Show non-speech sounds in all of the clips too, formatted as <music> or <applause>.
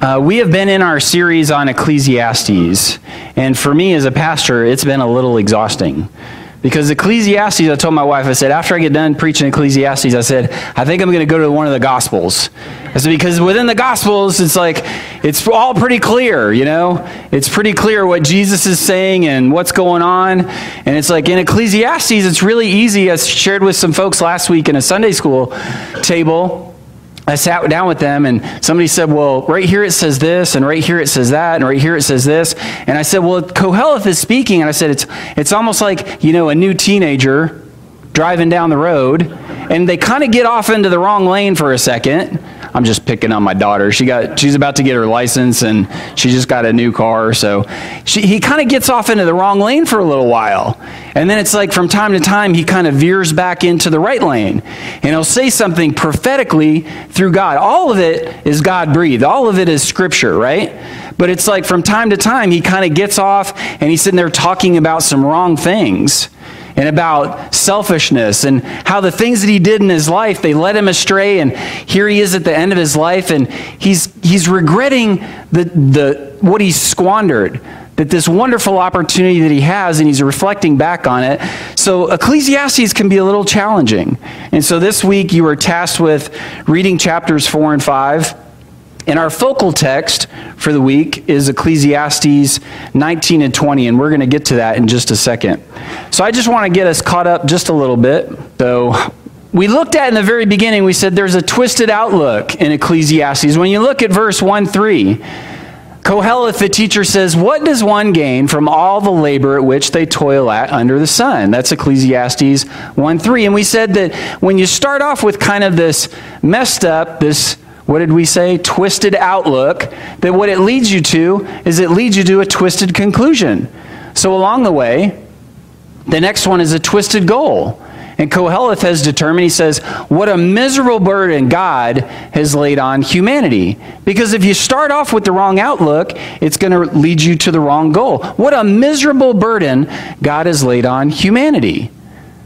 Uh, we have been in our series on Ecclesiastes, and for me as a pastor, it's been a little exhausting. Because Ecclesiastes, I told my wife, I said, after I get done preaching Ecclesiastes, I said, I think I'm going to go to one of the Gospels. I said, because within the Gospels, it's like, it's all pretty clear, you know? It's pretty clear what Jesus is saying and what's going on. And it's like in Ecclesiastes, it's really easy. I shared with some folks last week in a Sunday school table I sat down with them and somebody said, Well, right here it says this, and right here it says that, and right here it says this. And I said, Well, Koheleth is speaking. And I said, It's, it's almost like, you know, a new teenager driving down the road, and they kind of get off into the wrong lane for a second. I'm just picking on my daughter. She got she's about to get her license and she just got a new car, so she, he kind of gets off into the wrong lane for a little while. And then it's like from time to time he kind of veers back into the right lane. And he'll say something prophetically through God. All of it is God breathed. All of it is scripture, right? But it's like from time to time he kind of gets off and he's sitting there talking about some wrong things and about selfishness and how the things that he did in his life they led him astray and here he is at the end of his life and he's he's regretting the the what he's squandered that this wonderful opportunity that he has and he's reflecting back on it. So ecclesiastes can be a little challenging. And so this week you were tasked with reading chapters 4 and 5 and our focal text for the week is Ecclesiastes 19 and 20, and we're going to get to that in just a second. So I just want to get us caught up just a little bit. So we looked at in the very beginning, we said there's a twisted outlook in Ecclesiastes. When you look at verse 1 3, Koheleth, the teacher, says, What does one gain from all the labor at which they toil at under the sun? That's Ecclesiastes 1 3. And we said that when you start off with kind of this messed up, this what did we say? Twisted outlook. That what it leads you to is it leads you to a twisted conclusion. So along the way, the next one is a twisted goal. And Koheleth has determined, he says, what a miserable burden God has laid on humanity. Because if you start off with the wrong outlook, it's going to lead you to the wrong goal. What a miserable burden God has laid on humanity.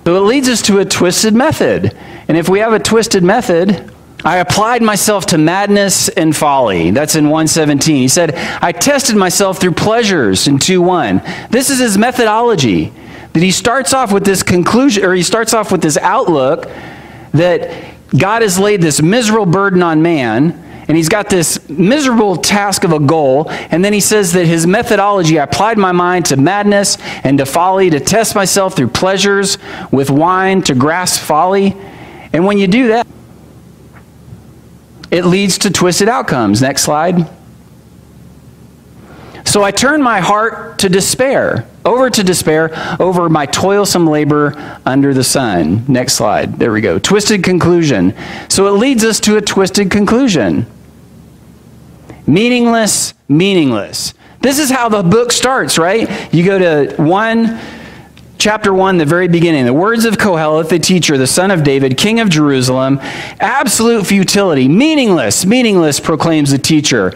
So it leads us to a twisted method. And if we have a twisted method, I applied myself to madness and folly. That's in 117. He said, I tested myself through pleasures in 2.1. This is his methodology. That he starts off with this conclusion, or he starts off with this outlook that God has laid this miserable burden on man, and he's got this miserable task of a goal. And then he says that his methodology, I applied my mind to madness and to folly, to test myself through pleasures with wine, to grasp folly. And when you do that, it leads to twisted outcomes. Next slide. So I turn my heart to despair, over to despair, over my toilsome labor under the sun. Next slide. There we go. Twisted conclusion. So it leads us to a twisted conclusion. Meaningless, meaningless. This is how the book starts, right? You go to 1 chapter 1, the very beginning. The words of Koheleth, the teacher, the son of David, king of Jerusalem. Absolute futility. Meaningless. Meaningless, proclaims the teacher.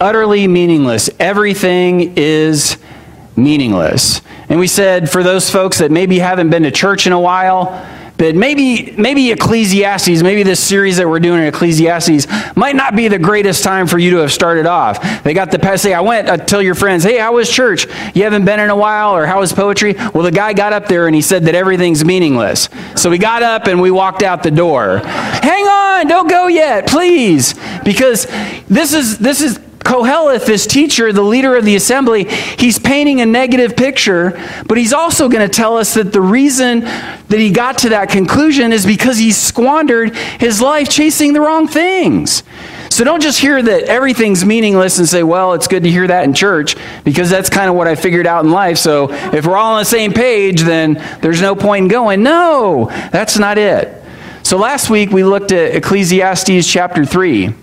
Utterly meaningless. Everything is meaningless. And we said, for those folks that maybe haven't been to church in a while, that maybe maybe Ecclesiastes, maybe this series that we're doing in Ecclesiastes might not be the greatest time for you to have started off. They got the past say, I went, uh, tell your friends, hey, how was church? You haven't been in a while, or how was poetry? Well, the guy got up there and he said that everything's meaningless. So we got up and we walked out the door. Hang on, don't go yet, please. Because this is this is Koheleth, this teacher, the leader of the assembly, he's painting a negative picture, but he's also going to tell us that the reason that he got to that conclusion is because he squandered his life chasing the wrong things. So don't just hear that everything's meaningless and say, well, it's good to hear that in church, because that's kind of what I figured out in life. So if we're all on the same page, then there's no point in going. No, that's not it. So last week we looked at Ecclesiastes chapter 3.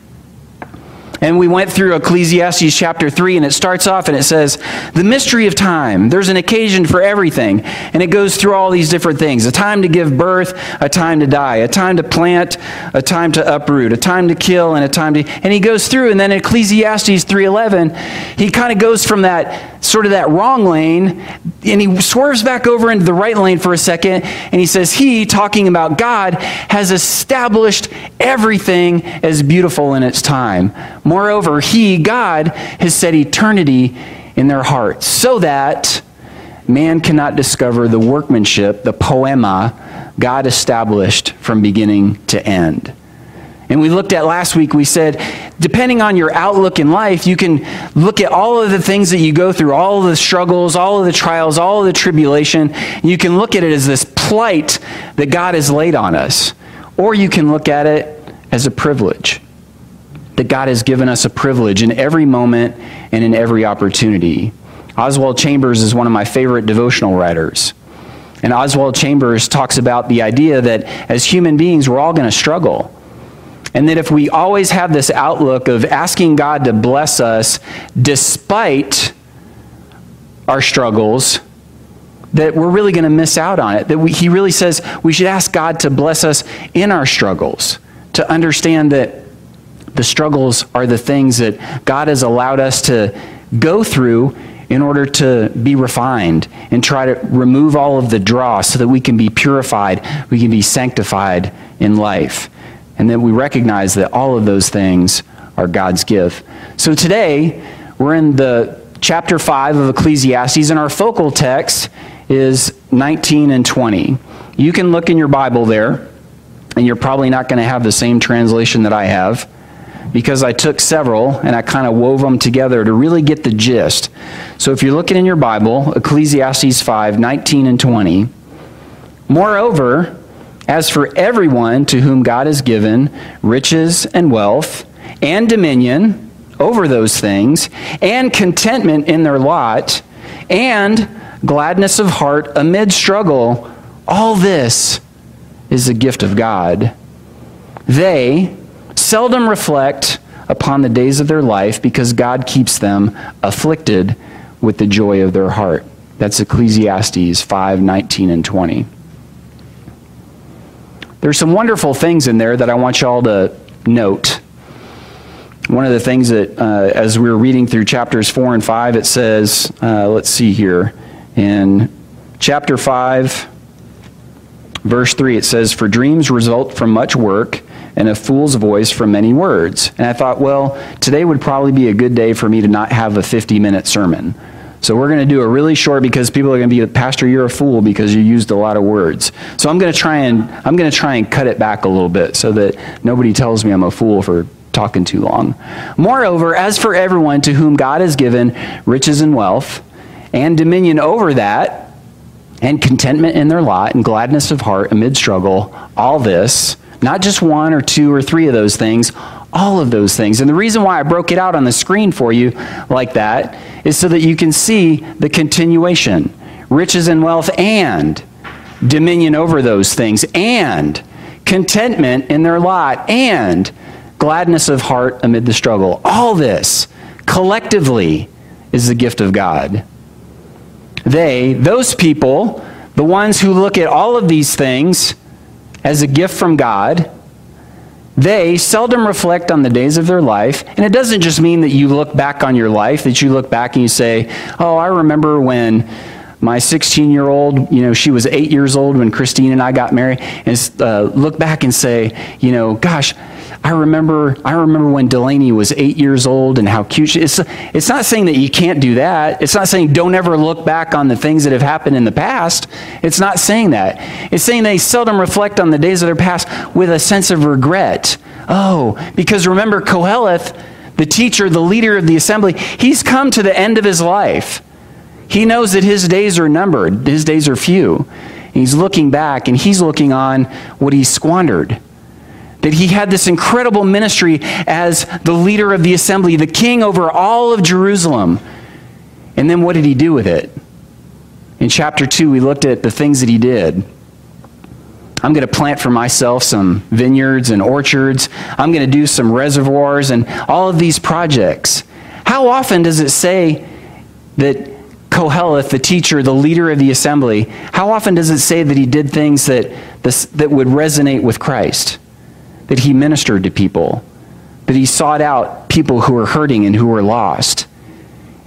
And we went through Ecclesiastes chapter 3, and it starts off and it says, The mystery of time. There's an occasion for everything. And it goes through all these different things a time to give birth, a time to die, a time to plant, a time to uproot, a time to kill, and a time to. And he goes through, and then Ecclesiastes 3.11, he kind of goes from that sort of that wrong lane, and he swerves back over into the right lane for a second, and he says, He, talking about God, has established everything as beautiful in its time Moreover, He, God, has set eternity in their hearts, so that man cannot discover the workmanship, the poema, God established from beginning to end. And we looked at last week, we said, depending on your outlook in life, you can look at all of the things that you go through, all of the struggles, all of the trials, all of the tribulation. You can look at it as this plight that God has laid on us. Or you can look at it as a privilege. That God has given us a privilege in every moment and in every opportunity. Oswald Chambers is one of my favorite devotional writers. And Oswald Chambers talks about the idea that as human beings, we're all going to struggle. And that if we always have this outlook of asking God to bless us despite our struggles, that we're really going to miss out on it. That we, he really says we should ask God to bless us in our struggles, to understand that the struggles are the things that God has allowed us to go through in order to be refined and try to remove all of the dross so that we can be purified, we can be sanctified in life and that we recognize that all of those things are God's gift. So today, we're in the chapter 5 of Ecclesiastes, and our focal text is 19 and 20. You can look in your Bible there, and you're probably not going to have the same translation that I have because I took several and I kind of wove them together to really get the gist. So if you're looking in your Bible, Ecclesiastes 5 19 and 20. Moreover, as for everyone to whom God has given riches and wealth and dominion over those things, and contentment in their lot, and gladness of heart amid struggle, all this is a gift of God. They seldom reflect upon the days of their life because God keeps them afflicted with the joy of their heart. That's Ecclesiastes 5 19 and 20. There's some wonderful things in there that I want y'all to note. One of the things that, uh, as we were reading through chapters 4 and 5, it says, uh, let's see here, in chapter 5, verse 3, it says, For dreams result from much work, and a fool's voice from many words. And I thought, well, today would probably be a good day for me to not have a 50 minute sermon. So we're going to do a really short because people are going to be, Pastor, you're a fool because you used a lot of words. So I'm going to try and I'm going to try and cut it back a little bit so that nobody tells me I'm a fool for talking too long. Moreover, as for everyone to whom God has given riches and wealth and dominion over that, and contentment in their lot and gladness of heart amid struggle, all this, not just one or two or three of those things, all of those things. And the reason why I broke it out on the screen for you like that is so that you can see the continuation riches and wealth and dominion over those things and contentment in their lot and gladness of heart amid the struggle. All this collectively is the gift of God. They, those people, the ones who look at all of these things as a gift from God, they seldom reflect on the days of their life. And it doesn't just mean that you look back on your life, that you look back and you say, Oh, I remember when my 16 year old, you know, she was eight years old when Christine and I got married, and uh, look back and say, you know, gosh, I remember, I remember when Delaney was eight years old and how cute she is. It's, not saying that you can't do that. It's not saying don't ever look back on the things that have happened in the past. It's not saying that. It's saying they seldom reflect on the days of their past with a sense of regret. Oh, because remember, Koheleth, the teacher, the leader of the assembly, he's come to the end of his life. He knows that his days are numbered, his days are few. He's looking back and he's looking on what he squandered that he had this incredible ministry as the leader of the assembly, the king over all of Jerusalem. And then what did he do with it? In chapter 2, we looked at the things that he did. I'm going to plant for myself some vineyards and orchards. I'm going to do some reservoirs and all of these projects. How often does it say that Koheleth, the teacher, the leader of the assembly, how often does it say that he did things that, that would resonate with Christ? That he ministered to people, that he sought out people who were hurting and who were lost,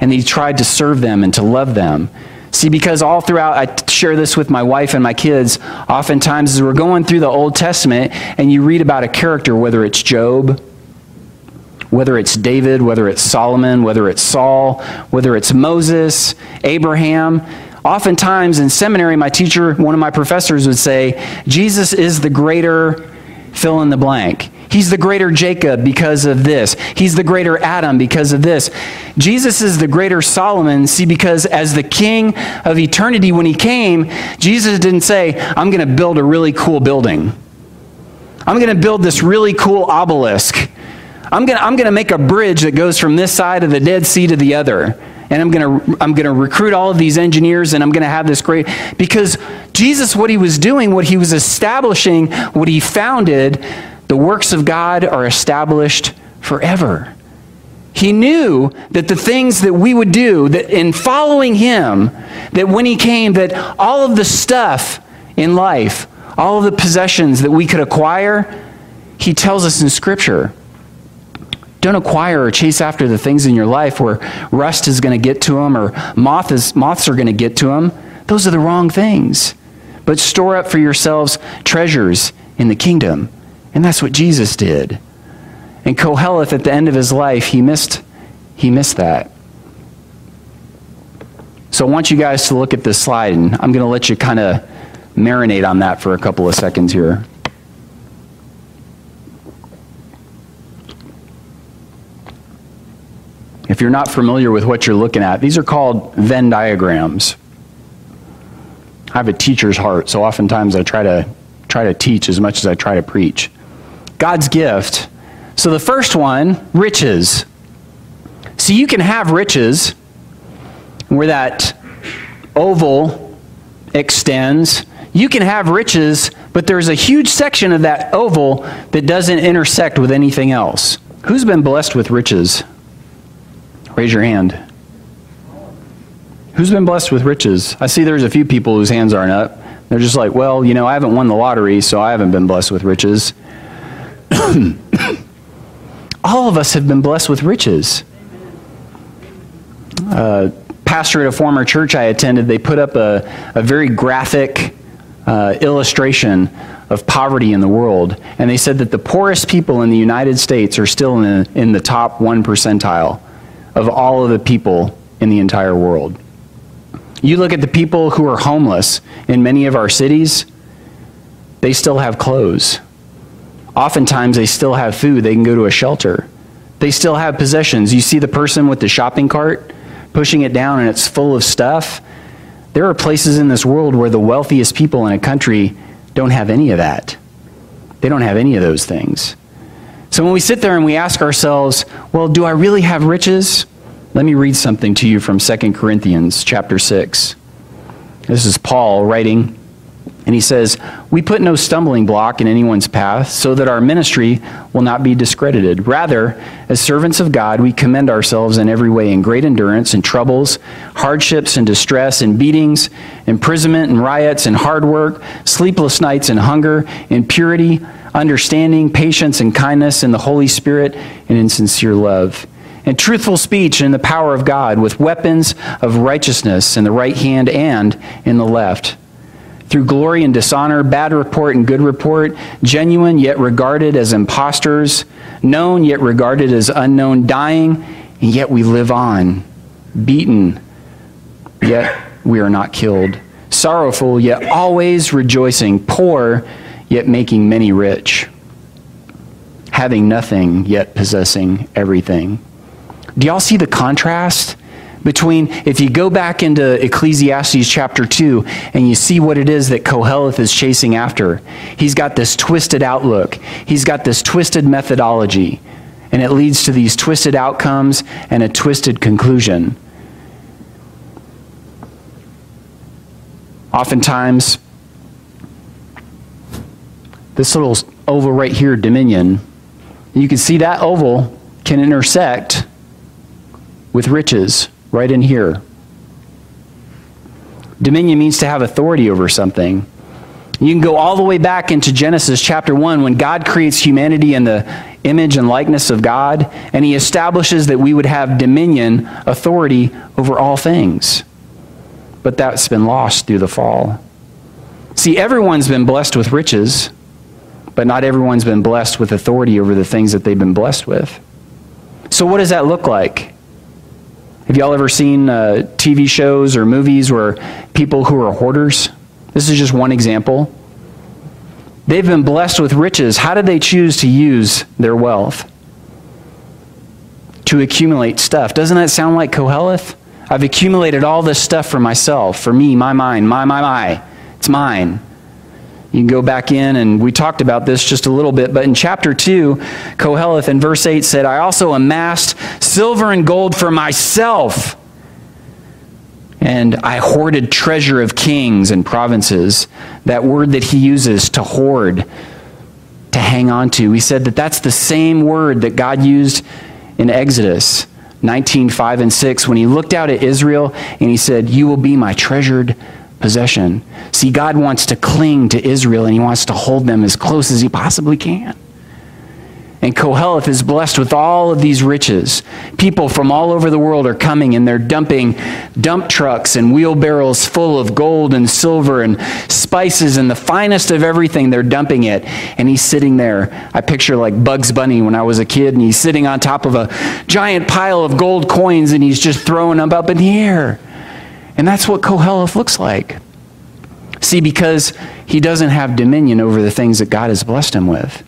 and he tried to serve them and to love them. See, because all throughout, I share this with my wife and my kids, oftentimes as we're going through the Old Testament and you read about a character, whether it's Job, whether it's David, whether it's Solomon, whether it's Saul, whether it's Moses, Abraham. Oftentimes in seminary, my teacher, one of my professors would say, Jesus is the greater fill in the blank. He's the greater Jacob because of this. He's the greater Adam because of this. Jesus is the greater Solomon, see, because as the king of eternity, when he came, Jesus didn't say, I'm going to build a really cool building. I'm going to build this really cool obelisk. I'm going to, I'm going to make a bridge that goes from this side of the Dead Sea to the other. And I'm going to, I'm going to recruit all of these engineers and I'm going to have this great. Because Jesus, what he was doing, what he was establishing, what he founded, the works of God are established forever. He knew that the things that we would do, that in following him, that when he came, that all of the stuff in life, all of the possessions that we could acquire, he tells us in Scripture. Don't acquire or chase after the things in your life where rust is going to get to them or moth is, moths are going to get to them. Those are the wrong things. But store up for yourselves treasures in the kingdom. And that's what Jesus did. And Koheleth, at the end of his life, he missed, he missed that. So I want you guys to look at this slide, and I'm going to let you kind of marinate on that for a couple of seconds here. If you're not familiar with what you're looking at, these are called Venn diagrams. I have a teacher's heart, so oftentimes I try to try to teach as much as I try to preach. God's gift. So the first one, riches. So you can have riches where that oval extends you can have riches, but there's a huge section of that oval that doesn't intersect with anything else. Who's been blessed with riches? Raise your hand. Who's been blessed with riches? I see there's a few people whose hands aren't up. They're just like, well, you know, I haven't won the lottery, so I haven't been blessed with riches. <coughs> All of us have been blessed with riches. Uh, pastor at a former church I attended, they put up a, a very graphic uh, illustration of poverty in the world. And they said that the poorest people in the United States are still in in the top one percentile of all of the people in the entire world. You look at the people who are homeless in many of our cities, they still have clothes. Oftentimes, they still have food. They can go to a shelter. They still have possessions. You see the person with the shopping cart pushing it down and it's full of stuff there are places in this world where the wealthiest people in a country don't have any of that. They don't have any of those things. So when we sit there and we ask ourselves, well, do I really have riches? Let me read something to you from 2 Corinthians chapter 6. This is Paul writing and he says, We put no stumbling block in anyone's path so that our ministry will not be discredited. Rather, as servants of God, we commend ourselves in every way in great endurance and troubles, hardships and distress and beatings, imprisonment and riots and hard work, sleepless nights and hunger, in purity, understanding, patience and kindness, in the Holy Spirit, and in sincere love. And truthful speech in the power of God, with weapons of righteousness in the right hand and in the left. Through glory and dishonor, bad report and good report, genuine yet regarded as impostors, known yet regarded as unknown, dying, and yet we live on, beaten, yet we are not killed, sorrowful, yet always rejoicing, poor, yet making many rich, having nothing, yet possessing everything. Do y'all see the contrast? between, if you go back into Ecclesiastes chapter 2 and you see what it is that Koheleth is chasing after, he's got this twisted outlook, he's got this twisted methodology, and it leads to these twisted outcomes and a twisted conclusion. Oftentimes, this little oval right here, dominion, you can see that oval can intersect with riches right in here. Dominion means to have authority over something. You can go all the way back into Genesis chapter 1 when God creates humanity in the image and likeness of God, and he establishes that we would have dominion, authority over all things. But that's been lost through the fall. See, everyone's been blessed with riches, but not everyone's been blessed with authority over the things that they've been blessed with. So, what does that look like? Have y'all ever seen uh, TV shows or movies where people who are hoarders? This is just one example. They've been blessed with riches. How did they choose to use their wealth? To accumulate stuff. Doesn't that sound like Koheleth? I've accumulated all this stuff for myself, for me, my mind, my, my, my. It's mine. You can go back in, and we talked about this just a little bit, but in chapter 2, Koheleth in verse 8 said, I also amassed silver and gold for myself, and I hoarded treasure of kings and provinces. That word that he uses to hoard, to hang on to. He said that that's the same word that God used in Exodus 19, 5 and 6 when he looked out at Israel and he said, You will be my treasured possession. See, God wants to cling to Israel and he wants to hold them as close as he possibly can. And Koheleth is blessed with all of these riches. People from all over the world are coming and they're dumping dump trucks and wheelbarrows full of gold and silver and spices and the finest of everything. They're dumping it. And he's sitting there. I picture like Bugs Bunny when I was a kid and he's sitting on top of a giant pile of gold coins and he's just throwing them up in the air. And that's what Koheleth looks like. See, because he doesn't have dominion over the things that God has blessed him with.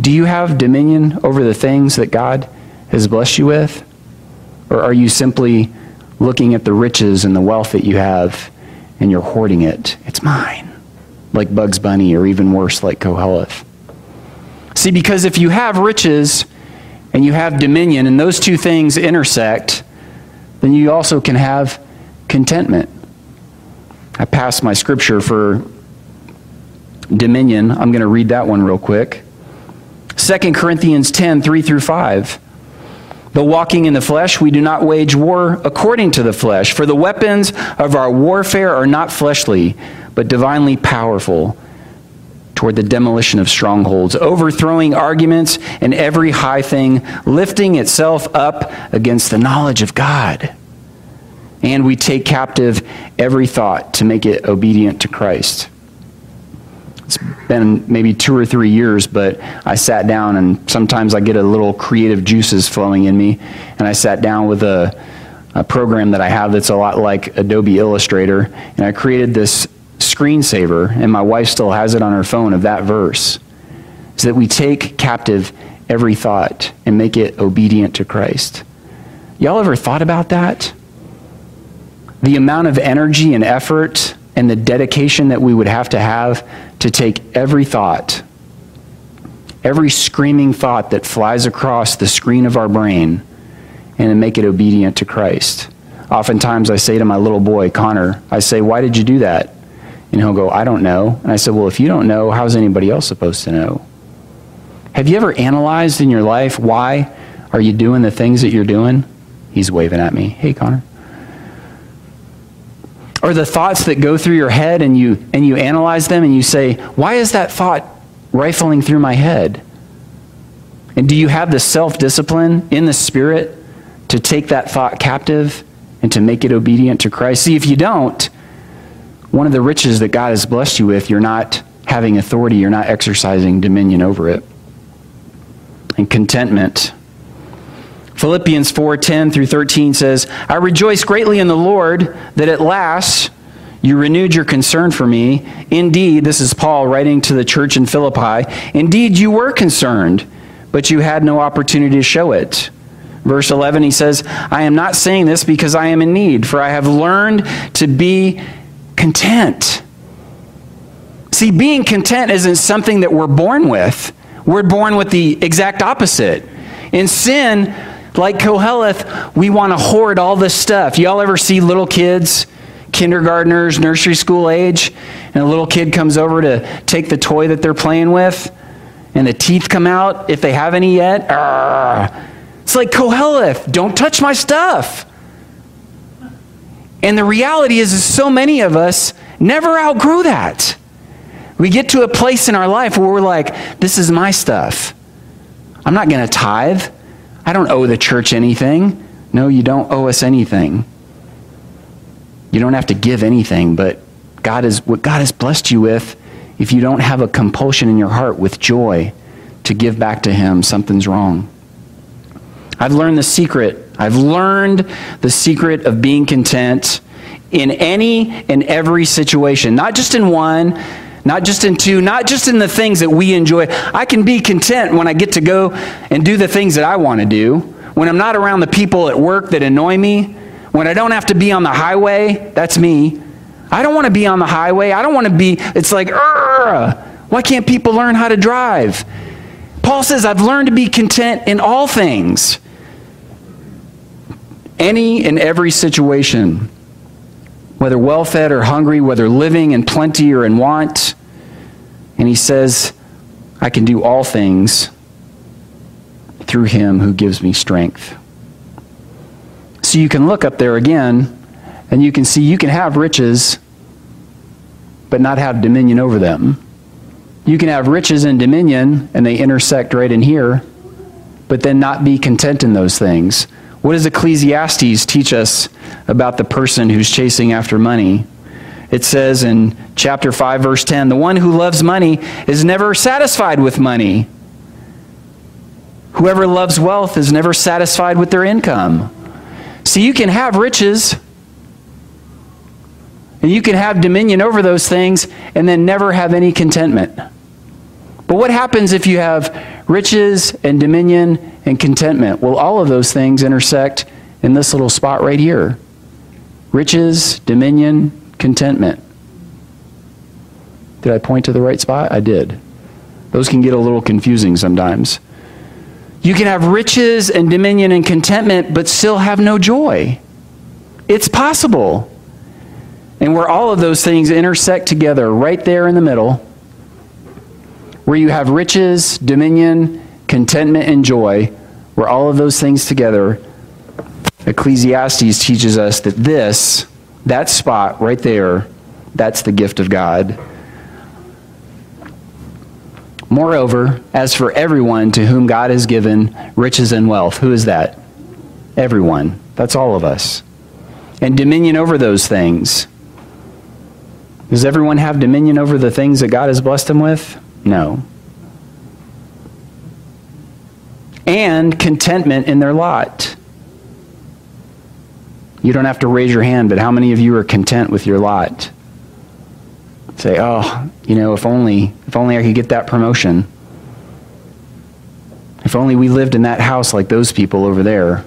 Do you have dominion over the things that God has blessed you with? Or are you simply looking at the riches and the wealth that you have and you're hoarding it? It's mine. Like Bugs Bunny, or even worse, like Koheleth. See, because if you have riches and you have dominion, and those two things intersect, then you also can have contentment. I passed my scripture for dominion. I'm going to read that one real quick. 2 Corinthians 10 3 through 5. Though walking in the flesh, we do not wage war according to the flesh, for the weapons of our warfare are not fleshly, but divinely powerful toward the demolition of strongholds, overthrowing arguments and every high thing, lifting itself up against the knowledge of God. And we take captive every thought to make it obedient to Christ it's been maybe two or three years, but I sat down and sometimes I get a little creative juices flowing in me. And I sat down with a, a program that I have that's a lot like Adobe Illustrator. And I created this screensaver, and my wife still has it on her phone of that verse. So that we take captive every thought and make it obedient to Christ. Y'all ever thought about that? The amount of energy and effort and the dedication that we would have to have to take every thought, every screaming thought that flies across the screen of our brain, and make it obedient to Christ. Oftentimes I say to my little boy, Connor, I say, Why did you do that? And he'll go, I don't know. And I said, Well, if you don't know, how's anybody else supposed to know? Have you ever analyzed in your life why are you doing the things that you're doing? He's waving at me. Hey, Connor or the thoughts that go through your head and you and you analyze them and you say why is that thought rifling through my head? And do you have the self-discipline in the spirit to take that thought captive and to make it obedient to christ? See if you don't one of the riches that god has blessed you with you're not having authority you're not exercising dominion over it. And contentment Philippians 4:10 through 13 says, "I rejoice greatly in the Lord that at last you renewed your concern for me. Indeed, this is Paul writing to the church in Philippi, indeed you were concerned, but you had no opportunity to show it." Verse 11 he says, "I am not saying this because I am in need, for I have learned to be content." See, being content isn't something that we're born with. We're born with the exact opposite. In sin, like Koheleth, we want to hoard all this stuff. Y'all ever see little kids, kindergartners, nursery school age, and a little kid comes over to take the toy that they're playing with, and the teeth come out, if they have any yet? Arrgh. It's like Koheleth, don't touch my stuff. And the reality is, is so many of us never outgrow that. We get to a place in our life where we're like, this is my stuff. I'm not going to tithe. I don't owe the church anything. No, you don't owe us anything. You don't have to give anything, but God is what God has blessed you with. If you don't have a compulsion in your heart with joy to give back to Him, something's wrong. I've learned the secret. I've learned the secret of being content in any and every situation, not just in one, not just in two, not just in the things that we enjoy. I can be content when I get to go and do the things that I want to do, when I'm not around the people at work that annoy me, when I don't have to be on the highway. That's me. I don't want to be on the highway. I don't want to be, it's like, why can't people learn how to drive? Paul says, I've learned to be content in all things, any and every situation whether well fed or hungry, whether living in plenty or in want. And he says, I can do all things through him who gives me strength. So you can look up there again and you can see you can have riches but not have dominion over them. You can have riches and dominion and they intersect right in here, but then not be content in those things. What does Ecclesiastes teach us about the person who's chasing after money? It says in chapter 5, verse 10 the one who loves money is never satisfied with money. Whoever loves wealth is never satisfied with their income. So you can have riches and you can have dominion over those things and then never have any contentment. But what happens if you have riches and dominion and contentment? Well, all of those things intersect in this little spot right here riches, dominion, contentment. Did I point to the right spot? I did. Those can get a little confusing sometimes. You can have riches and dominion and contentment, but still have no joy. It's possible. And where all of those things intersect together, right there in the middle, where you have riches, dominion, contentment, and joy, where all of those things together, Ecclesiastes teaches us that this, that spot right there, that's the gift of God. Moreover, as for everyone to whom God has given riches and wealth, who is that? Everyone. That's all of us. And dominion over those things. Does everyone have dominion over the things that God has blessed them with? No. And contentment in their lot. You don't have to raise your hand, but how many of you are content with your lot? Say, oh, you know, if only, if only I could get that promotion. If only we lived in that house like those people over there.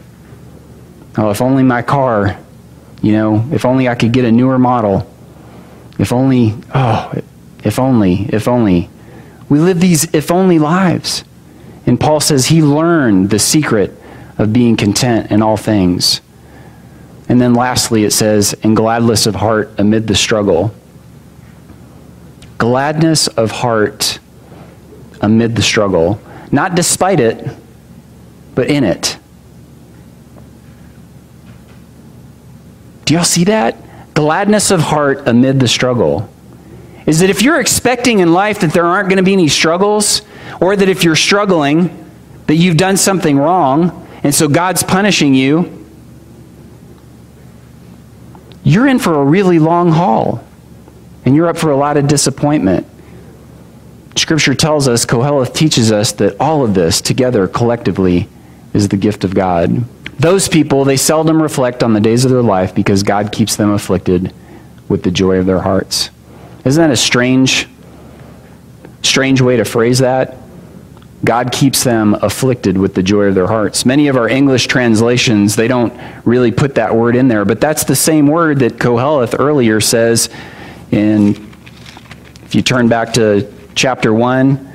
Oh, if only my car, you know, if only I could get a newer model. If only, oh, if only, if only. We live these if only lives. And Paul says he learned the secret of being content in all things. And then lastly, it says, in gladness of heart amid the struggle. Gladness of heart amid the struggle. Not despite it, but in it. Do y'all see that? Gladness of heart amid the struggle is that if you're expecting in life that there aren't going to be any struggles, or that if you're struggling, that you've done something wrong, and so God's punishing you, you're in for a really long haul, and you're up for a lot of disappointment. Scripture tells us, Koheleth teaches us that all of this together collectively is the gift of God. Those people, they seldom reflect on the days of their life because God keeps them afflicted with the joy of their hearts. Isn't that a strange, strange way to phrase that? God keeps them afflicted with the joy of their hearts. Many of our English translations, they don't really put that word in there, but that's the same word that Koheleth earlier says in, if you turn back to chapter 1,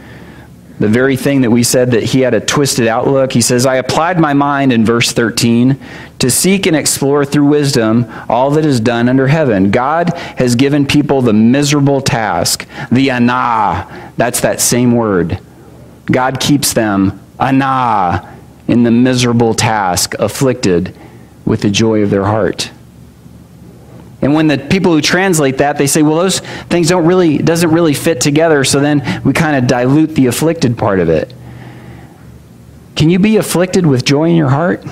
the very thing that we said that he had a twisted outlook. He says, I applied my mind in verse 13 to seek and explore through wisdom all that is done under heaven. God has given people the miserable task, the ana. That's that same word. God keeps them ana in the miserable task, afflicted with the joy of their heart. And when the people who translate that, they say, well, those things don't really, doesn't really fit together, so then we kind of dilute the afflicted part of it. Can you be afflicted with joy in your heart?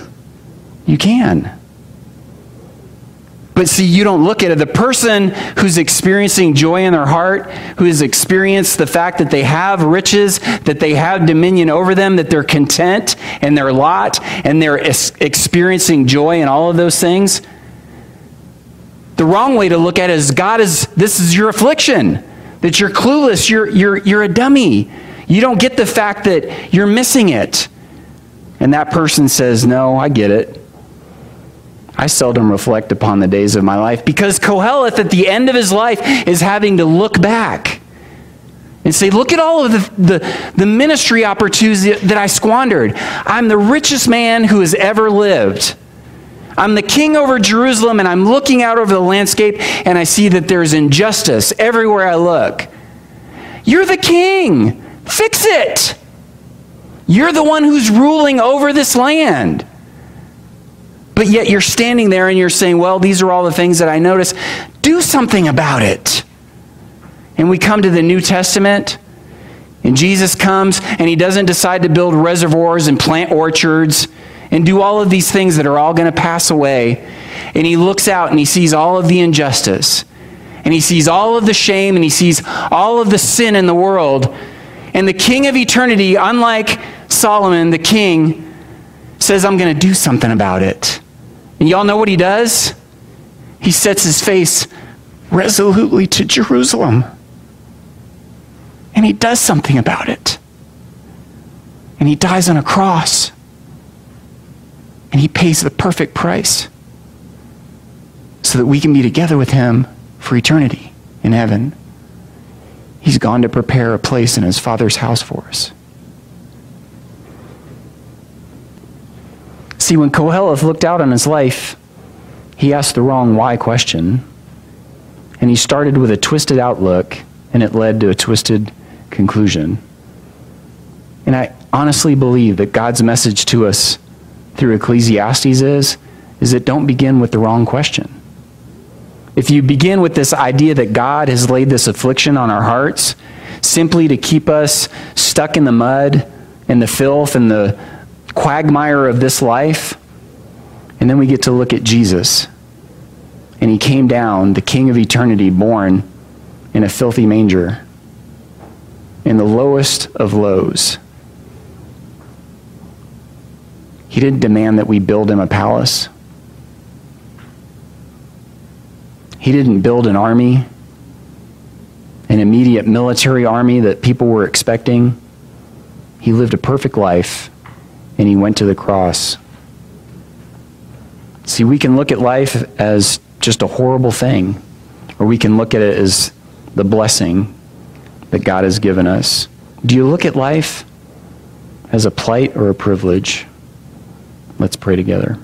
You can. But see, you don't look at it. The person who's experiencing joy in their heart, who has experienced the fact that they have riches, that they have dominion over them, that they're content in their lot, and they're experiencing joy in all of those things. The wrong way to look at it is God is, this is your affliction, that you're clueless, you're, you're, you're a dummy. You don't get the fact that you're missing it. And that person says, No, I get it. I seldom reflect upon the days of my life because Koheleth at the end of his life is having to look back and say, Look at all of the, the, the, ministry opportunities that I squandered. I'm the richest man who has ever lived. I'm the king over Jerusalem, and I'm looking out over the landscape, and I see that there's injustice everywhere I look. You're the king. Fix it. You're the one who's ruling over this land. But yet you're standing there and you're saying, well, these are all the things that I notice. Do something about it. And we come to the New Testament, and Jesus comes and he doesn't decide to build reservoirs and plant orchards and do all of these things that are all going to pass away. And he looks out and he sees all of the injustice. And he sees all of the shame and he sees all of the sin in the world. And the king of eternity, unlike Solomon, the king, says, I'm going to do something about it. And y'all know what he does? He sets his face resolutely to Jerusalem. And he does something about it. And he dies on a cross. And he pays the perfect price so that we can be together with him for eternity in heaven. He's gone to prepare a place in his Father's house for us. See, when Koheleth looked out on his life, he asked the wrong why question. And he started with a twisted outlook, and it led to a twisted conclusion. And I honestly believe that God's message to us through Ecclesiastes is, is that don't begin with the wrong question. If you begin with this idea that God has laid this affliction on our hearts simply to keep us stuck in the mud and the filth and the quagmire of this life. And then we get to look at Jesus. And he came down, the King of eternity, born in a filthy manger, in the lowest of lows. He didn't demand that we build him a palace. He didn't build an army, an immediate military army that people were expecting. He lived a perfect life and he went to the cross. See, we can look at life as just a horrible thing, or we can look at it as the blessing that God has given us. Do you look at life as a plight or a privilege? Let's pray together.